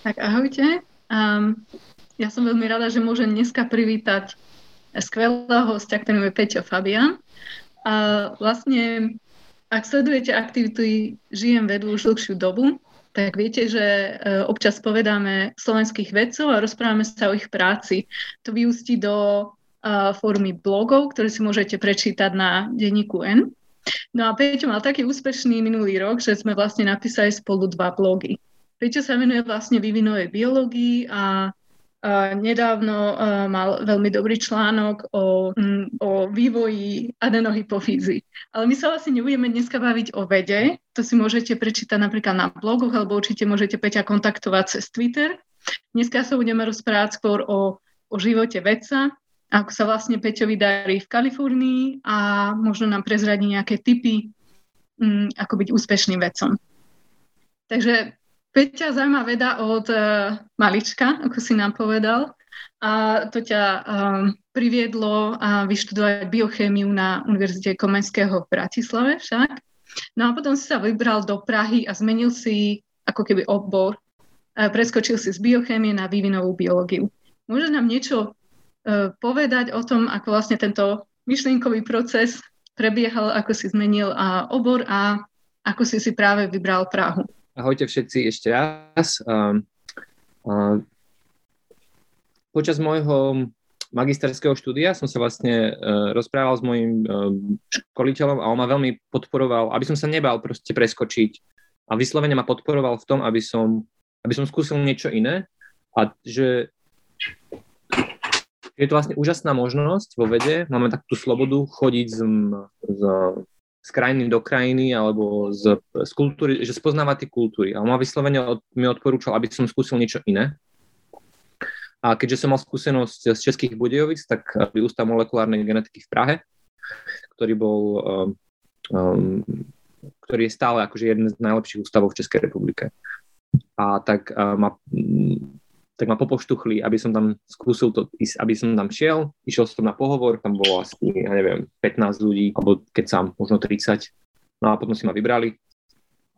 Tak ahojte. Um, ja som veľmi rada, že môžem dneska privítať skvelého hostia, ktorým je Peťo Fabian. A vlastne, ak sledujete aktivity Žijem vedu už dlhšiu dobu, tak viete, že e, občas povedáme slovenských vedcov a rozprávame sa o ich práci. To vyústi do formy blogov, ktoré si môžete prečítať na denníku N. No a Peťo mal taký úspešný minulý rok, že sme vlastne napísali spolu dva blogy. Peťo sa venuje vlastne vývinovej biológii a nedávno uh, mal veľmi dobrý článok o, o vývoji adenohypofízy. Ale my sa vlastne nebudeme dneska baviť o vede, to si môžete prečítať napríklad na blogoch, alebo určite môžete Peťa kontaktovať cez Twitter. Dneska sa budeme rozprávať skôr o, o živote vedca, ako sa vlastne Peťovi darí v Kalifornii a možno nám prezradí nejaké tipy, um, ako byť úspešným vedcom. Takže Peťa zaujíma veda od uh, malička, ako si nám povedal. A to ťa um, priviedlo a vyštudovať biochémiu na Univerzite Komenského v Bratislave však. No a potom si sa vybral do Prahy a zmenil si ako keby obor. Uh, preskočil si z biochémie na vývinovú biológiu. Môžeš nám niečo uh, povedať o tom, ako vlastne tento myšlienkový proces prebiehal, ako si zmenil uh, obor a ako si si práve vybral Prahu? Ahojte všetci ešte raz. Um, uh, počas môjho magisterského štúdia som sa vlastne uh, rozprával s mojim uh, školiteľom a on ma veľmi podporoval, aby som sa nebal proste preskočiť. A vyslovene ma podporoval v tom, aby som, aby som skúsil niečo iné. A že je to vlastne úžasná možnosť vo vede, máme takú slobodu chodiť z, z z krajiny do krajiny alebo z, z kultúry, že spoznávať tie kultúry. A on ma vyslovene od, mi odporúčal, aby som skúsil niečo iné. A keďže som mal skúsenosť z Českých Budejovic, tak by Ústav molekulárnej genetiky v Prahe, ktorý bol, um, ktorý je stále akože jeden z najlepších ústavov v Českej republike. A tak uh, tak ma popoštuchli, aby som tam skúsil to ísť, aby som tam šiel, išiel som na pohovor, tam bolo asi, ja neviem, 15 ľudí, alebo keď sám, možno 30. No a potom si ma vybrali.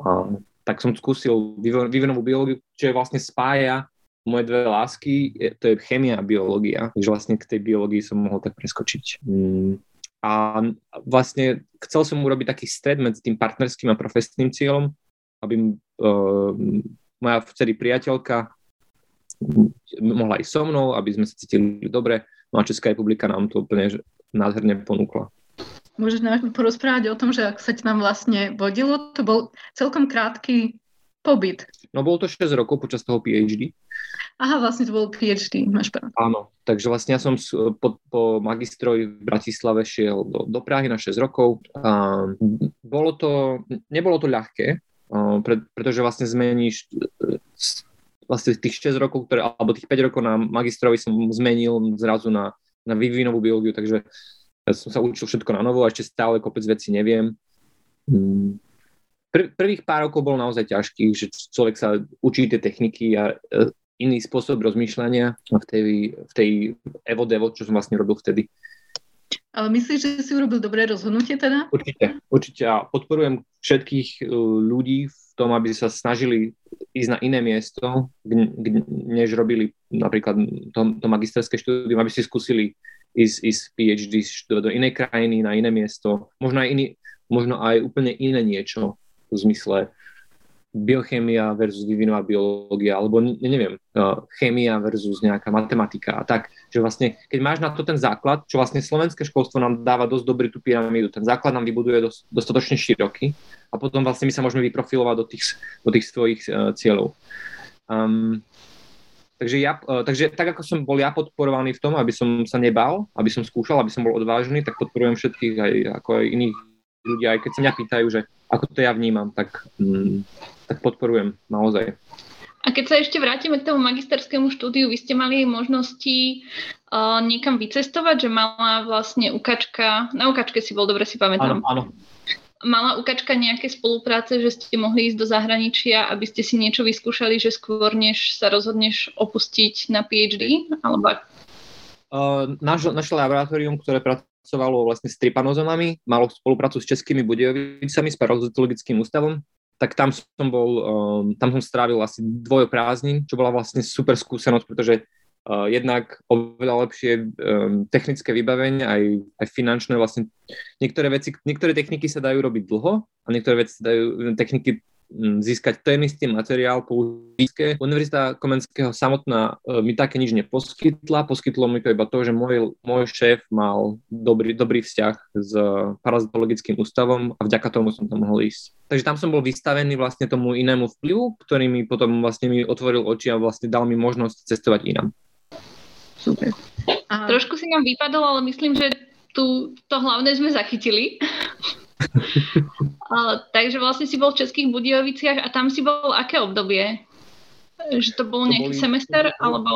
A, tak som skúsil vývinovú biológiu, čo je vlastne spája moje dve lásky, to je chemia a biológia, takže vlastne k tej biológii som mohol tak preskočiť. Mm. A vlastne chcel som urobiť taký stred medzi tým partnerským a profesným cieľom, aby uh, moja vtedy priateľka mohla ísť so mnou, aby sme sa cítili dobre. No a Česká republika nám to úplne nádherne ponúkla. Môžeš nám porozprávať o tom, že ak sa ti nám vlastne vodilo, to bol celkom krátky pobyt. No bolo to 6 rokov počas toho PhD. Aha, vlastne to bol PhD, máš pravdu. Áno, takže vlastne ja som po, po magistrovi v Bratislave šiel do, do Prahy na 6 rokov. A bolo to, nebolo to ľahké, pre, pretože vlastne zmeníš vlastne tých 6 rokov, ktoré, alebo tých 5 rokov na magistrovi som zmenil zrazu na, na vývinovú biológiu, takže ja som sa učil všetko na novo a ešte stále kopec vecí neviem. Mm. Pr- prvých pár rokov bolo naozaj ťažkých, že človek sa učí tie techniky a e, iný spôsob rozmýšľania v tej, v tej Evo Devo, čo som vlastne robil vtedy. Ale myslíš, že si urobil dobré rozhodnutie teda? Určite, určite a podporujem všetkých uh, ľudí v tom, aby sa snažili ísť na iné miesto, než robili napríklad to, to magisterské štúdium, aby si skúsili ísť, ísť PhD štúdium do inej krajiny, na iné miesto, možno aj, iný, možno aj úplne iné niečo v zmysle biochémia versus vývinová biológia, alebo neviem, uh, chémia versus nejaká matematika a tak, že vlastne, keď máš na to ten základ, čo vlastne slovenské školstvo nám dáva dosť dobrý tú pyramídu, ten základ nám vybuduje dosť, dostatočne široký a potom vlastne my sa môžeme vyprofilovať do tých, do tých svojich uh, cieľov. Um, takže, ja, uh, takže tak, ako som bol ja podporovaný v tom, aby som sa nebal, aby som skúšal, aby som bol odvážny, tak podporujem všetkých aj ako aj iných ľudí, aj keď sa mňa pýtajú, že ako to ja vnímam, tak, mm, tak podporujem naozaj. A keď sa ešte vrátime k tomu magisterskému štúdiu, vy ste mali možnosti uh, niekam vycestovať, že mala vlastne ukačka, na ukačke si bol, dobre si pamätám. Áno, áno. Mala ukačka nejaké spolupráce, že ste mohli ísť do zahraničia, aby ste si niečo vyskúšali, že skôr než sa rozhodneš opustiť na PhD? Alebo... Uh, naš, naše laboratórium, ktoré pracovalo vlastne s tripanozomami, malo spoluprácu s českými Budejovicami, s parazitologickým ústavom, tak tam som bol, um, tam som strávil asi dvojo prázdnin, čo bola vlastne super skúsenosť, pretože uh, jednak oveľa lepšie um, technické vybavenie, aj, aj finančné vlastne. Niektoré veci, niektoré techniky sa dajú robiť dlho a niektoré veci dajú, techniky získať ten istý materiál použité. Univerzita Komenského samotná e, mi také nič neposkytla, poskytlo mi to iba to, že môj, môj šéf mal dobrý, dobrý vzťah s parazitologickým ústavom a vďaka tomu som tam mohol ísť. Takže tam som bol vystavený vlastne tomu inému vplyvu, ktorý mi potom vlastne mi otvoril oči a vlastne dal mi možnosť cestovať inám. Super. A... Trošku si nám vypadol, ale myslím, že tu to hlavné sme zachytili. takže vlastne si bol v Českých Budioviciach a tam si bol aké obdobie? Že to bol nejaký to boli, semester, to bol, alebo?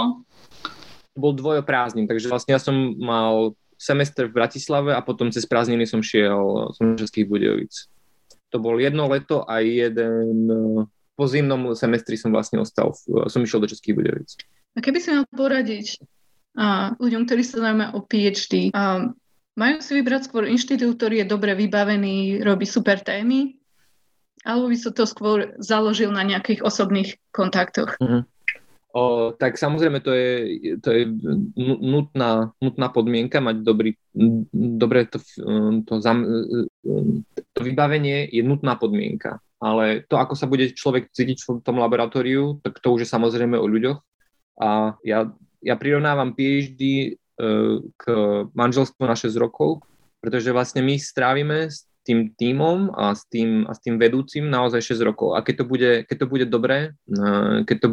To bol dvojoprázdnin, takže vlastne ja som mal semester v Bratislave a potom cez prázdniny som šiel som Českých Budejovic. To bol jedno leto a jeden po zimnom semestri som vlastne ostal, som išiel do Českých Budejovic. A keby si mal poradiť a ľuďom, ktorí sa zaujímajú o PhD, a majú si vybrať skôr inštitút, ktorý je dobre vybavený, robí super témy, alebo by sa to skôr založil na nejakých osobných kontaktoch? Mm-hmm. O, tak samozrejme to je, to je nutná, nutná podmienka mať dobrý, dobre to, to, zam, to vybavenie je nutná podmienka. Ale to, ako sa bude človek cítiť v tom laboratóriu, tak to už je samozrejme o ľuďoch. A ja, ja prirovnávam PhD k manželstvu na 6 rokov, pretože vlastne my strávime s tým tímom a s tým, a s tým vedúcim naozaj 6 rokov. A keď to bude, keď to bude dobré, keď, to,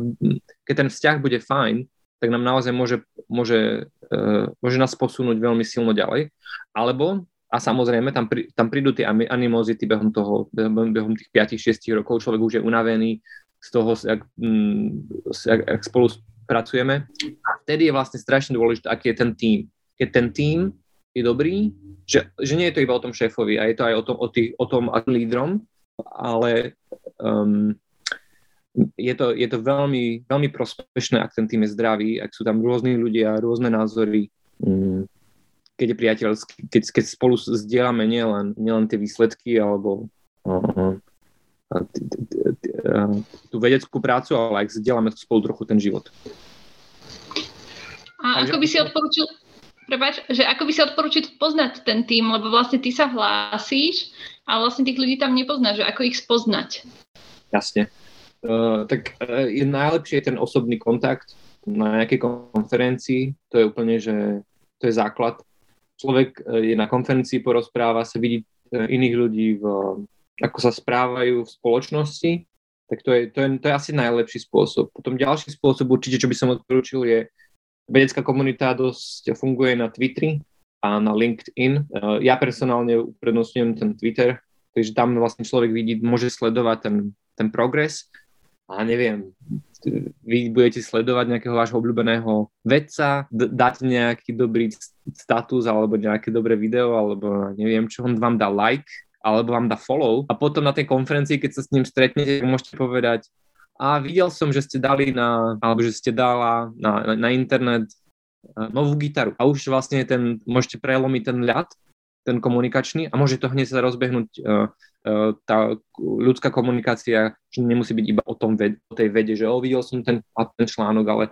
keď ten vzťah bude fajn, tak nám naozaj môže, môže, môže nás posunúť veľmi silno ďalej. Alebo, a samozrejme, tam, pri, tam prídu tie animozity behom toho, behom, tých 5-6 rokov, človek už je unavený z toho, jak, jak, jak spolu pracujeme. A vtedy je vlastne strašne dôležité, aký je ten tým. Keď ten tým je dobrý, že, že nie je to iba o tom šéfovi, a je to aj o tom, o tých, o tom lídrom, ale um, je to, je to veľmi, veľmi prospešné, ak ten tým je zdravý, ak sú tam rôzni ľudia, rôzne názory, um, keď je priateľský, keď, keď spolu zdieľame nielen, nielen tie výsledky alebo uh, tú vedeckú prácu, ale aj zdieľame spolu trochu ten život. A Takže... ako by si odporučil, prepáč, že ako by si odporučil poznať ten tým, lebo vlastne ty sa hlásíš a vlastne tých ľudí tam nepoznáš, že ako ich spoznať? Jasne. Uh, tak uh, je najlepšie ten osobný kontakt na nejakej konferencii, to je úplne, že to je základ. Človek uh, je na konferencii, porozpráva sa, vidí uh, iných ľudí v ako sa správajú v spoločnosti, tak to je, to je, to je asi najlepší spôsob. Potom ďalší spôsob určite, čo by som odporúčil, je vedecká komunita dosť funguje na Twitteri a na LinkedIn. Eh, ja personálne uprednostňujem ten Twitter, takže tam vlastne človek vidí, môže sledovať ten, ten progres a neviem, vy budete sledovať nejakého vášho obľúbeného vedca, d- dať nejaký dobrý status alebo nejaké dobré video alebo neviem čo, on vám dá like alebo vám dá follow a potom na tej konferencii, keď sa s ním stretnete, môžete povedať, a videl som, že ste dali na, alebo že ste dala na, na internet uh, novú gitaru a už vlastne ten, môžete prelomiť ten ľad, ten komunikačný a môže to hneď sa rozbehnúť uh, uh, tá ľudská komunikácia, že nemusí byť iba o, tom ved, o tej vede, že oh, videl som ten, ten článok, ale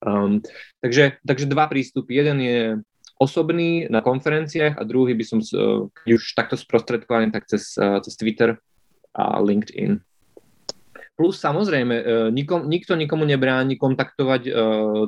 um, takže, takže dva prístupy. Jeden je osobný na konferenciách a druhý by som, keď už takto sprostredkovaný, tak cez, eh, cez Twitter a LinkedIn. Plus samozrejme, eh, nikom, nikto nikomu nebráni kontaktovať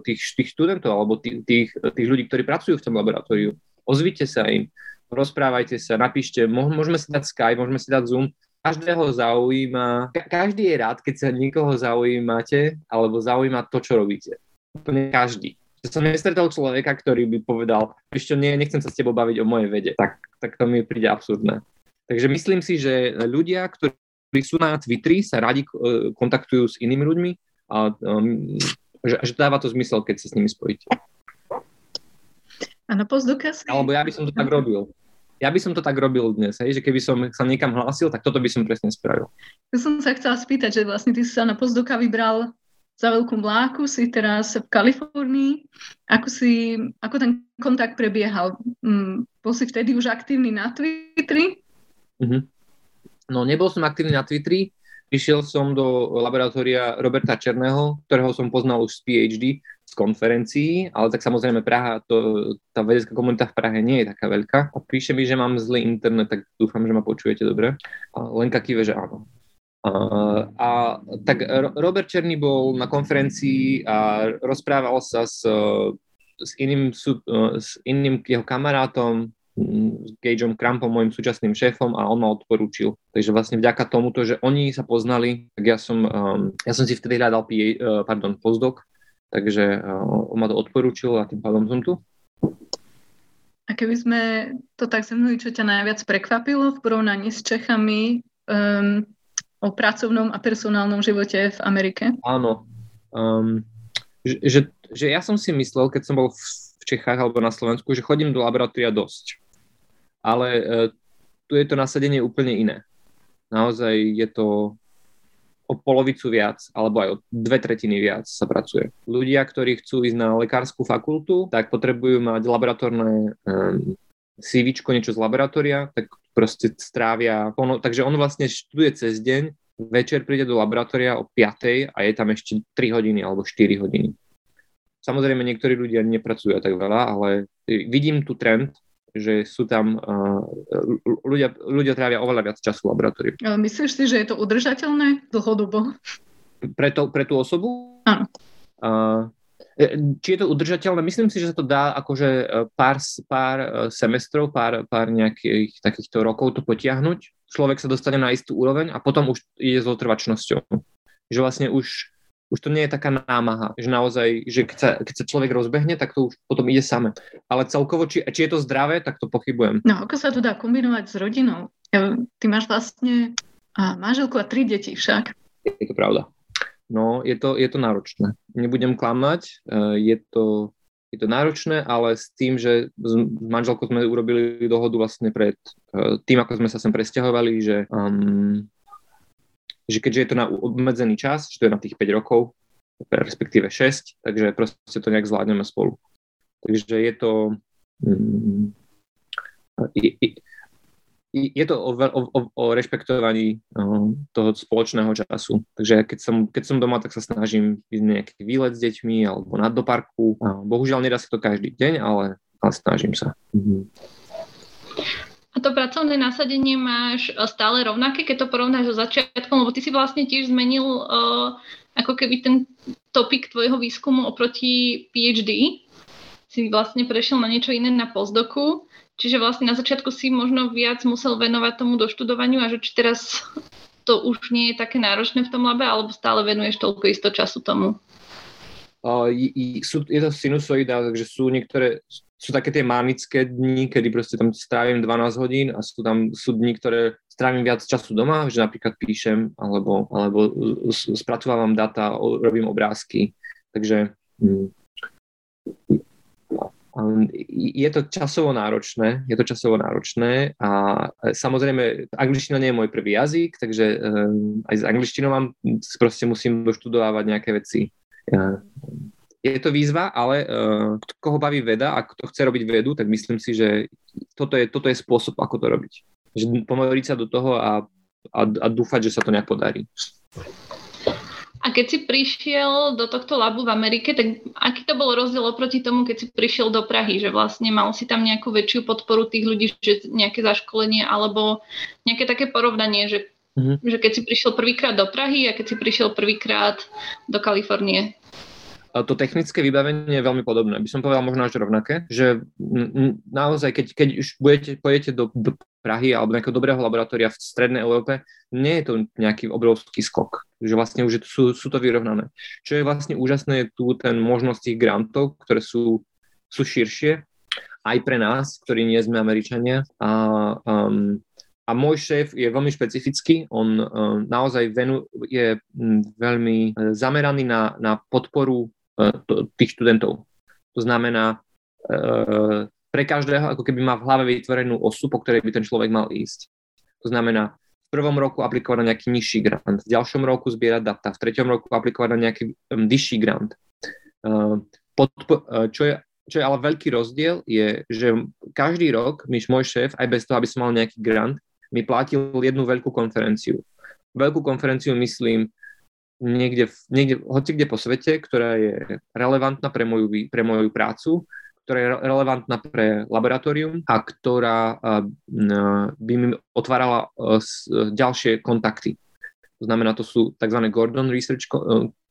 tých, tých študentov alebo tých, tých, tých ľudí, ktorí pracujú v tom laboratóriu. Ozvite sa im, rozprávajte sa, napíšte, môžeme si dať Skype, môžeme si dať Zoom. Každého zaujíma, každý je rád, keď sa niekoho zaujímate alebo zaujíma to, čo robíte. Úplne každý som nestretol človeka, ktorý by povedal, ešte nie, nechcem sa s tebou baviť o mojej vede. Tak, tak to mi príde absurdné. Takže myslím si, že ľudia, ktorí sú na Twitteri, sa radi e, kontaktujú s inými ľuďmi a um, že, že dáva to zmysel, keď sa s nimi spojíte. A na postdoka Alebo ja by som to tak robil. Ja by som to tak robil dnes, hej, že keby som sa niekam hlásil, tak toto by som presne spravil. Ja som sa chcela spýtať, že vlastne ty si sa na postdoka vybral za veľkú mláku, si teraz v Kalifornii. Ako, si, ako ten kontakt prebiehal? Mm, bol si vtedy už aktívny na Twitteri? Mm-hmm. No, nebol som aktívny na Twitteri. Prišiel som do laboratória Roberta Černého, ktorého som poznal už z PhD, z konferencií, ale tak samozrejme Praha, to, tá vedecká komunita v Prahe nie je taká veľká. A píše mi, že mám zlý internet, tak dúfam, že ma počujete dobre. A Lenka kýve, že áno. A, tak Robert Černý bol na konferencii a rozprával sa s, s, iným, s iným jeho kamarátom, s Gageom Crampom, môjim súčasným šéfom a on ma odporúčil. Takže vlastne vďaka tomuto, že oni sa poznali, tak ja som, um, ja som si vtedy hľadal PA, uh, pardon, postdoc, takže uh, on ma to odporúčil a tým pádom som tu. A keby sme to tak zhrnuli, čo ťa najviac prekvapilo v porovnaní s Čechami um, o pracovnom a personálnom živote v Amerike? Áno. Um, že, že, že ja som si myslel, keď som bol v, Čechách alebo na Slovensku, že chodím do laboratória dosť ale e, tu je to nasadenie úplne iné. Naozaj je to o polovicu viac, alebo aj o dve tretiny viac sa pracuje. Ľudia, ktorí chcú ísť na lekárskú fakultu, tak potrebujú mať laboratórne um, CV, niečo z laboratória, tak proste strávia, ono, takže on vlastne študuje cez deň, večer príde do laboratória o 5 a je tam ešte 3 hodiny alebo 4 hodiny. Samozrejme, niektorí ľudia nepracujú tak veľa, ale vidím tu trend, že sú tam uh, ľudia, ľudia trávia oveľa viac času v laboratóriu. Myslíš si, že je to udržateľné dlhodobo? Pre, to, pre tú osobu? Áno. Uh, či je to udržateľné? Myslím si, že sa to dá akože pár, pár semestrov, pár, pár nejakých takýchto rokov to potiahnuť. Človek sa dostane na istú úroveň a potom už ide s otrvačnosťou. Že vlastne už už to nie je taká námaha, že naozaj, že keď sa, keď sa človek rozbehne, tak to už potom ide same. Ale celkovo, či, či je to zdravé, tak to pochybujem. No, ako sa to dá kombinovať s rodinou? Ty máš vlastne a manželku a tri deti však. Je to pravda. No, je to, je to náročné. Nebudem klamať, e, je to, je to náročné, ale s tým, že s manželkou sme urobili dohodu vlastne pred e, tým, ako sme sa sem presťahovali, že um, že keďže je to na obmedzený čas, že to je na tých 5 rokov, respektíve 6, takže proste to nejak zvládneme spolu. Takže je to... Mm, je, je to o, o, o, rešpektovaní o, toho spoločného času. Takže keď som, keď som doma, tak sa snažím ísť nejaký výlet s deťmi alebo na do parku. Bohužiaľ nedá sa to každý deň, ale, ale snažím sa. Mm-hmm. A to pracovné nasadenie máš e, stále rovnaké, keď to porovnáš so začiatkom, lebo ty si vlastne tiež zmenil uh, ako keby ten topik tvojho výskumu oproti PhD. Si vlastne prešiel na niečo iné na postdoku, čiže vlastne na začiatku si možno viac musel venovať tomu doštudovaniu a že či teraz to už nie je také náročné v tom labe, alebo stále venuješ toľko isto času tomu? Je to sinusoida, takže sú niektoré, sú také tie manické dni, kedy proste tam strávim 12 hodín a sú tam sú dni, ktoré strávim viac času doma, že napríklad píšem alebo, alebo spracovávam data, robím obrázky. Takže hm, je to časovo náročné, je to časovo náročné a samozrejme angličtina nie je môj prvý jazyk, takže um, aj s angličtinou mám, proste musím doštudovávať nejaké veci je to výzva, ale uh, koho baví veda a kto chce robiť vedu, tak myslím si, že toto je, toto je spôsob, ako to robiť. Že pomoriť sa do toho a, a, a dúfať, že sa to nejak podarí. A keď si prišiel do tohto labu v Amerike, tak aký to bol rozdiel oproti tomu, keď si prišiel do Prahy? Že vlastne mal si tam nejakú väčšiu podporu tých ľudí, že nejaké zaškolenie alebo nejaké také porovnanie, že, mm-hmm. že keď si prišiel prvýkrát do Prahy a keď si prišiel prvýkrát do Kalifornie? to technické vybavenie je veľmi podobné. By som povedal možno až rovnaké, že naozaj, keď, keď už budete, pojete do, do Prahy alebo nejakého dobrého laboratória v strednej Európe, nie je to nejaký obrovský skok. Že vlastne už sú, sú to vyrovnané. Čo je vlastne úžasné, je tu ten možnosť tých grantov, ktoré sú, sú širšie, aj pre nás, ktorí nie sme Američania. A, um, a môj šéf je veľmi špecifický, on uh, naozaj venu, je um, veľmi zameraný na, na podporu tých študentov. To znamená, e, pre každého ako keby má v hlave vytvorenú osu, po ktorej by ten človek mal ísť. To znamená, prvom roku aplikovať na nejaký nižší grant, v ďalšom roku zbierať data, v treťom roku aplikovať na nejaký vyšší grant. E, podpo- e, čo, je, čo je ale veľký rozdiel, je, že každý rok myš môj šéf, aj bez toho, aby som mal nejaký grant, mi platil jednu veľkú konferenciu. veľkú konferenciu myslím niekde, niekde hoci kde po svete, ktorá je relevantná pre moju, pre moju prácu, ktorá je relevantná pre laboratórium a ktorá by mi otvárala ďalšie kontakty. To znamená, to sú tzv. Gordon Research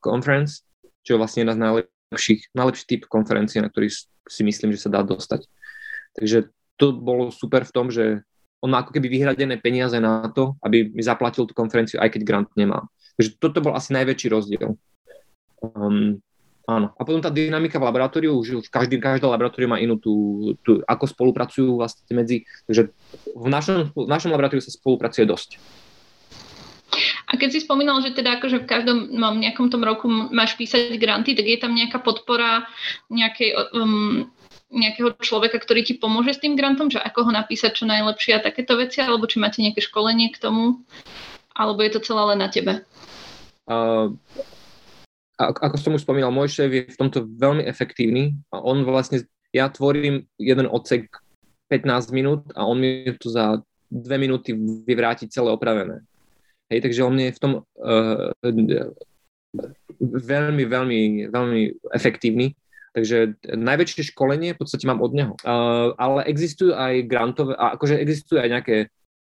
Conference, čo je vlastne jedna z najlepších, najlepší typ konferencie, na ktorý si myslím, že sa dá dostať. Takže to bolo super v tom, že on má ako keby vyhradené peniaze na to, aby mi zaplatil tú konferenciu, aj keď grant nemám. Takže toto bol asi najväčší rozdiel. Um, áno. A potom tá dynamika v laboratóriu, už v každý, každé laboratóriu má inú tú, tú, ako spolupracujú vlastne medzi, takže v našom, v našom laboratóriu sa spolupracuje dosť. A keď si spomínal, že teda akože v každom nejakom tom roku máš písať granty, tak je tam nejaká podpora nejakej um, nejakého človeka, ktorý ti pomôže s tým grantom, že ako ho napísať čo najlepšie a takéto veci, alebo či máte nejaké školenie k tomu, alebo je to celé len na tebe? Uh, ako som už spomínal, môj šéf je v tomto veľmi efektívny a on vlastne, ja tvorím jeden odsek 15 minút a on mi to za dve minúty vyvráti celé opravené. Hej, takže on je v tom uh, veľmi, veľmi, veľmi efektívny Takže najväčšie školenie v podstate mám od neho. Uh, ale existujú aj grantové, a akože existujú aj nejaké,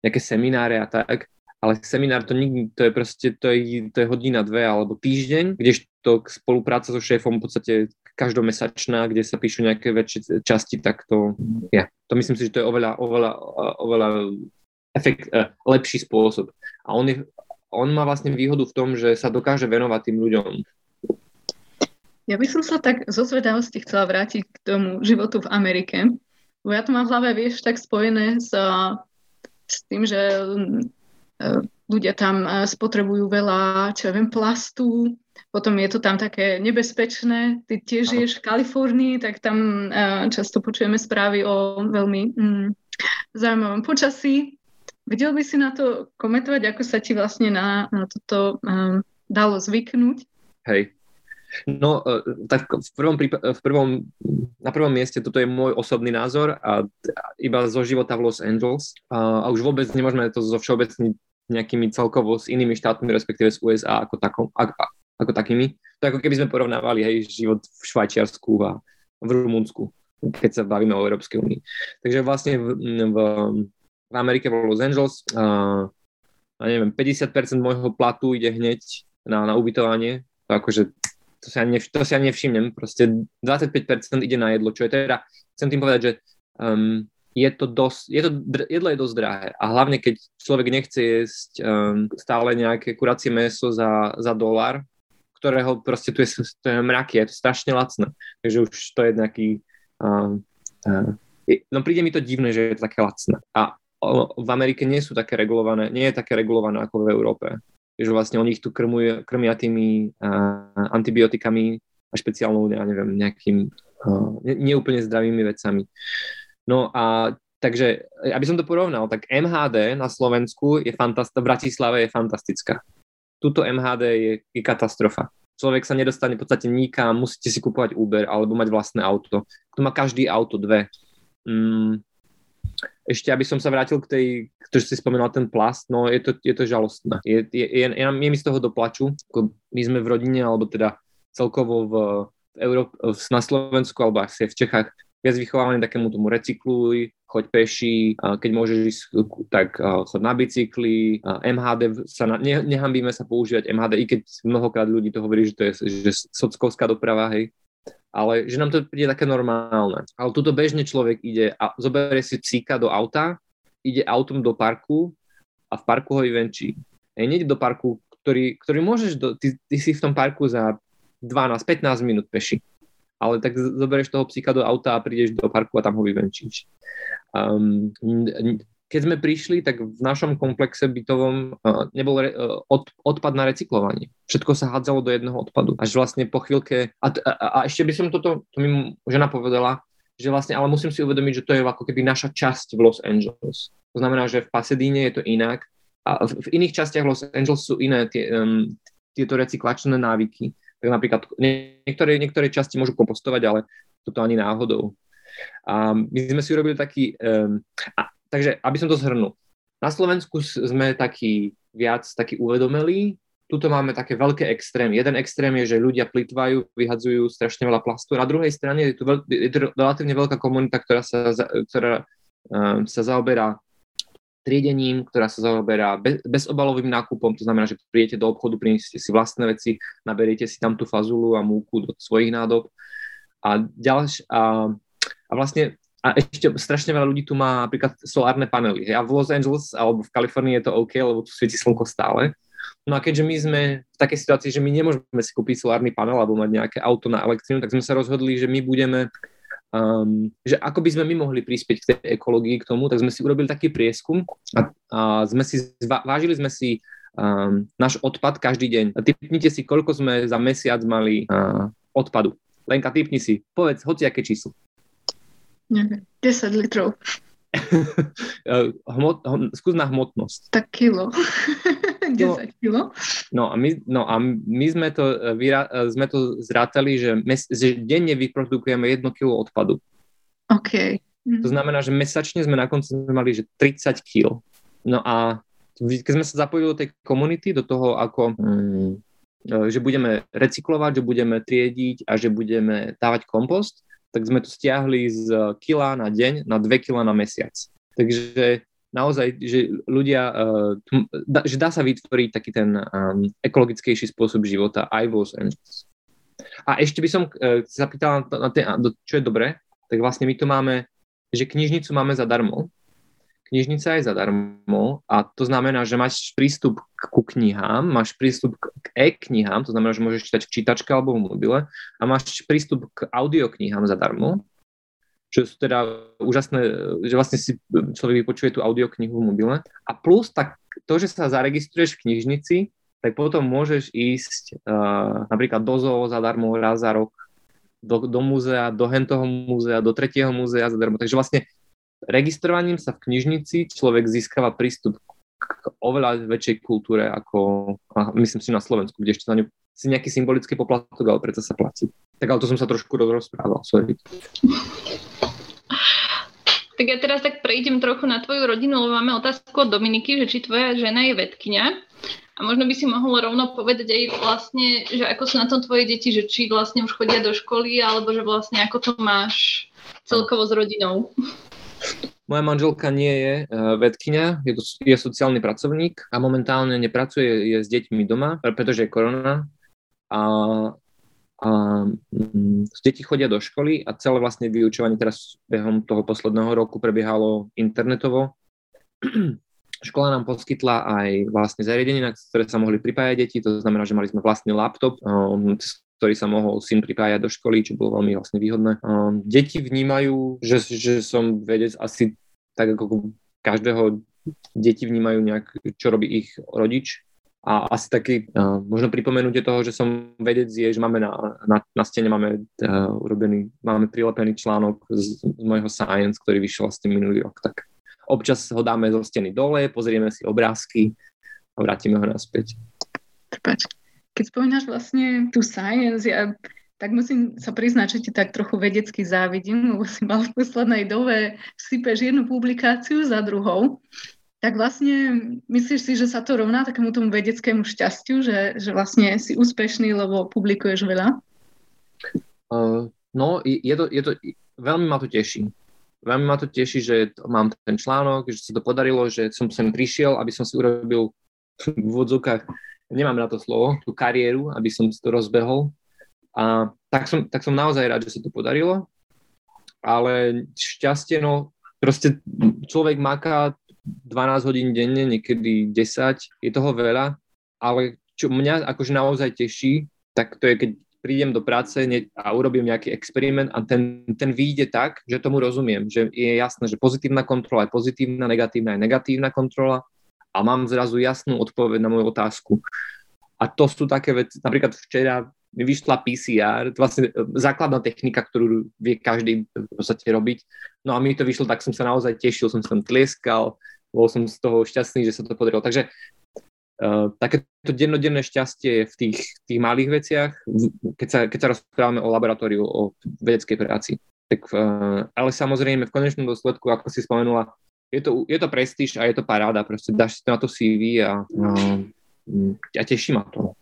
nejaké semináre a tak, ale seminár to nikdy, to je proste, to je, to je hodina, dve alebo týždeň, kdežto spolupráca so šéfom v podstate každomesačná, kde sa píšu nejaké väčšie časti, tak to je. To myslím si, že to je oveľa, oveľa, oveľa efekt, uh, lepší spôsob. A on, je, on má vlastne výhodu v tom, že sa dokáže venovať tým ľuďom. Ja by som sa tak zo zvedavosti chcela vrátiť k tomu životu v Amerike. Bo ja to mám v hlave, vieš, tak spojené s, s tým, že e, ľudia tam e, spotrebujú veľa, čo ja viem, plastu, potom je to tam také nebezpečné. Ty tiež žiješ v Kalifornii, tak tam e, často počujeme správy o veľmi mm, zaujímavom počasí. Vedel by si na to komentovať, ako sa ti vlastne na, na toto um, dalo zvyknúť? Hej, No, tak v prvom, v prvom, na prvom mieste toto je môj osobný názor a iba zo života v Los Angeles a, a už vôbec nemôžeme to zo všeobecniť nejakými celkovo s inými štátmi, respektíve s USA ako, takom, ako, ako takými. To ako keby sme porovnávali hej, život v Švajčiarsku a v Rumunsku, keď sa bavíme o Európskej únii. Takže vlastne v, v, v Amerike, v Los Angeles, a, a neviem, 50% môjho platu ide hneď na, na ubytovanie, to akože to si ani, to si ani nevšimnem, proste 25% ide na jedlo, čo je teda, chcem tým povedať, že um, je to dosť, je to, jedlo je dosť drahé. A hlavne keď človek nechce jesť um, stále nejaké kuracie meso za, za dolar, ktorého proste tu je, to je mraky, je to strašne lacné, takže už to je nejaký, um, uh, no príde mi to divné, že je to také lacné. A v Amerike nie sú také regulované, nie je také regulované ako v Európe. Že vlastne oni ich tu krmujú, krmia tými uh, antibiotikami a špeciálnou, ja neviem, nejakým uh, neúplne zdravými vecami. No a takže, aby som to porovnal, tak MHD na Slovensku je fantastická, v Bratislave je fantastická. Tuto MHD je, je katastrofa. Človek sa nedostane v podstate nikam, musíte si kupovať Uber alebo mať vlastné auto. Tu má každý auto dve. Mm, ešte, aby som sa vrátil k tej, to, že si spomínal ten plast, no je to, je to žalostné. Je, je, je, je, je mi z toho doplaču. My sme v rodine, alebo teda celkovo v, v Európe, na Slovensku, alebo asi v Čechách, viac vychovávaní takému tomu recykluj, choď peši, keď môžeš ísť, tak choď na bicykli, MHD, sa na, ne, nehambíme sa používať MHD, i keď mnohokrát ľudí to hovorí, že to je že sockovská doprava, hej, ale že nám to príde také normálne. Ale tuto bežne človek ide a zoberie si psíka do auta, ide autom do parku a v parku ho i venčí. Hej, nejde do parku, ktorý, ktorý môžeš, do, ty, ty si v tom parku za 12-15 minút peši. Ale tak zoberieš toho psíka do auta a prídeš do parku a tam ho vyvenčíš. Um, keď sme prišli, tak v našom komplexe bytovom uh, nebol re, uh, od, odpad na recyklovanie. Všetko sa hádzalo do jedného odpadu. Až vlastne po chvíľke, a, a, a ešte by som toto, to mi žena povedala, že vlastne, ale musím si uvedomiť, že to je ako keby naša časť v Los Angeles. To znamená, že v Pasadine je to inak a v, v iných častiach Los Angeles sú iné tie, um, tieto recyklačné návyky. Tak napríklad niektoré, niektoré časti môžu kompostovať, ale toto ani náhodou. A my sme si urobili taký, um, a Takže, aby som to zhrnul. Na Slovensku sme takí viac taký uvedomelí. Tuto máme také veľké extrémy. Jeden extrém je, že ľudia plitvajú, vyhadzujú strašne veľa plastu. Na druhej strane je tu veľ, je to relatívne veľká komunita, ktorá sa, ktorá, um, sa zaoberá triedením, ktorá sa zaoberá bez, bezobalovým nákupom, to znamená, že prídete do obchodu, prinieste si vlastné veci, naberiete si tam tú fazulu a múku do svojich nádob. A, ďalš, a, a vlastne a ešte strašne veľa ľudí tu má napríklad solárne panely. A v Los Angeles alebo v Kalifornii je to OK, lebo tu svieti slnko stále. No a keďže my sme v takej situácii, že my nemôžeme si kúpiť solárny panel alebo mať nejaké auto na elektrínu, tak sme sa rozhodli, že my budeme um, že ako by sme my mohli prispieť k tej ekológii k tomu, tak sme si urobili taký prieskum a, a sme si, vážili sme si um, náš odpad každý deň. A typnite si, koľko sme za mesiac mali uh, odpadu. Lenka, typni si, povedz hoci aké číslo. Neviem, 10 litrov. Hmot, skús na hmotnosť. Tak kilo. 10 no, kilo. No a my, no a my sme, to, e, vyra, e, sme to zrátali, že, mes, že denne vyprodukujeme 1 kilo odpadu. OK. To znamená, že mesačne sme na konci mali, že 30 kg. No a keď sme sa zapojili do tej komunity, do toho, ako mm, že budeme recyklovať, že budeme triediť a že budeme dávať kompost, tak sme to stiahli z kila na deň na 2 kila na mesiac. Takže naozaj, že ľudia, uh, že dá sa vytvoriť taký ten um, ekologickejší spôsob života aj v Los Angeles. A ešte by som uh, sa pýtal na, ten, čo je dobré, tak vlastne my tu máme, že knižnicu máme zadarmo. Knižnica je zadarmo a to znamená, že máš prístup ku knihám, máš prístup k e-knihám, to znamená, že môžeš čítať v čítačke alebo v mobile a máš prístup k audioknihám zadarmo čo sú teda úžasné, že vlastne si človek vypočuje tú audioknihu v mobile. A plus tak to, že sa zaregistruješ v knižnici, tak potom môžeš ísť uh, napríklad do zoo zadarmo raz za rok, do, do múzea, do hentoho múzea, do tretieho múzea zadarmo. Takže vlastne registrovaním sa v knižnici človek získava prístup k oveľa väčšej kultúre ako, myslím si na Slovensku, kde ešte za ňu si nejaký symbolický poplatok, ale predsa sa platí. Tak ale to som sa trošku rozprával, sorry. Tak ja teraz tak prejdem trochu na tvoju rodinu, lebo máme otázku od Dominiky, že či tvoja žena je vedkňa. A možno by si mohol rovno povedať aj vlastne, že ako sú na tom tvoje deti, že či vlastne už chodia do školy, alebo že vlastne ako to máš celkovo s rodinou. Moja manželka nie je uh, vedkynia, je, to, je sociálny pracovník a momentálne nepracuje, je s deťmi doma, pretože je korona. A a mm, deti chodia do školy a celé vlastne vyučovanie teraz behom toho posledného roku prebiehalo internetovo. Škola nám poskytla aj vlastne zariadenie, na ktoré sa mohli pripájať deti, to znamená, že mali sme vlastný laptop, um, ktorý sa mohol syn pripájať do školy, čo bolo veľmi vlastne výhodné. Deti vnímajú, že, že som vedec asi tak ako každého deti vnímajú nejak, čo robí ich rodič, a asi taký uh, možno pripomenutie toho, že som vedec je, že máme na, na, na stene máme uh, urobený, máme prilepený článok z, z môjho Science, ktorý vyšiel s minulý rok, tak občas ho dáme zo steny dole, pozrieme si obrázky a vrátime ho naspäť. Keď spomínaš vlastne tú Science, ja tak musím sa priznať, že ti tak trochu vedecky závidím, lebo si mal v poslednej dobe sypeš jednu publikáciu za druhou tak vlastne myslíš si, že sa to rovná takému tomu vedeckému šťastiu, že, že vlastne si úspešný, lebo publikuješ veľa? Uh, no, je to, je to, veľmi ma to teší. Veľmi ma to teší, že mám ten článok, že sa to podarilo, že som sem prišiel, aby som si urobil v úvodzovkách, nemám na to slovo, tú kariéru, aby som si to rozbehol. A tak som, tak som naozaj rád, že sa to podarilo. Ale šťastie, no, proste človek maká 12 hodín denne, niekedy 10, je toho veľa, ale čo mňa akože naozaj teší, tak to je, keď prídem do práce a urobím nejaký experiment a ten, ten vyjde tak, že tomu rozumiem, že je jasné, že pozitívna kontrola je pozitívna, negatívna je negatívna kontrola a mám zrazu jasnú odpoveď na moju otázku. A to sú také veci, napríklad včera mi vyšla PCR, vlastne základná technika, ktorú vie každý v podstate robiť. No a mi to vyšlo, tak som sa naozaj tešil, som sa tam tlieskal, bol som z toho šťastný, že sa to podarilo. Takže uh, takéto dennodenné šťastie je v tých, tých malých veciach, keď sa, keď sa rozprávame o laboratóriu, o vedeckej práci. Tak, uh, ale samozrejme v konečnom dôsledku, ako si spomenula, je to, je to prestíž a je to paráda, proste dáš si to na to CV a, a, a teší ma to.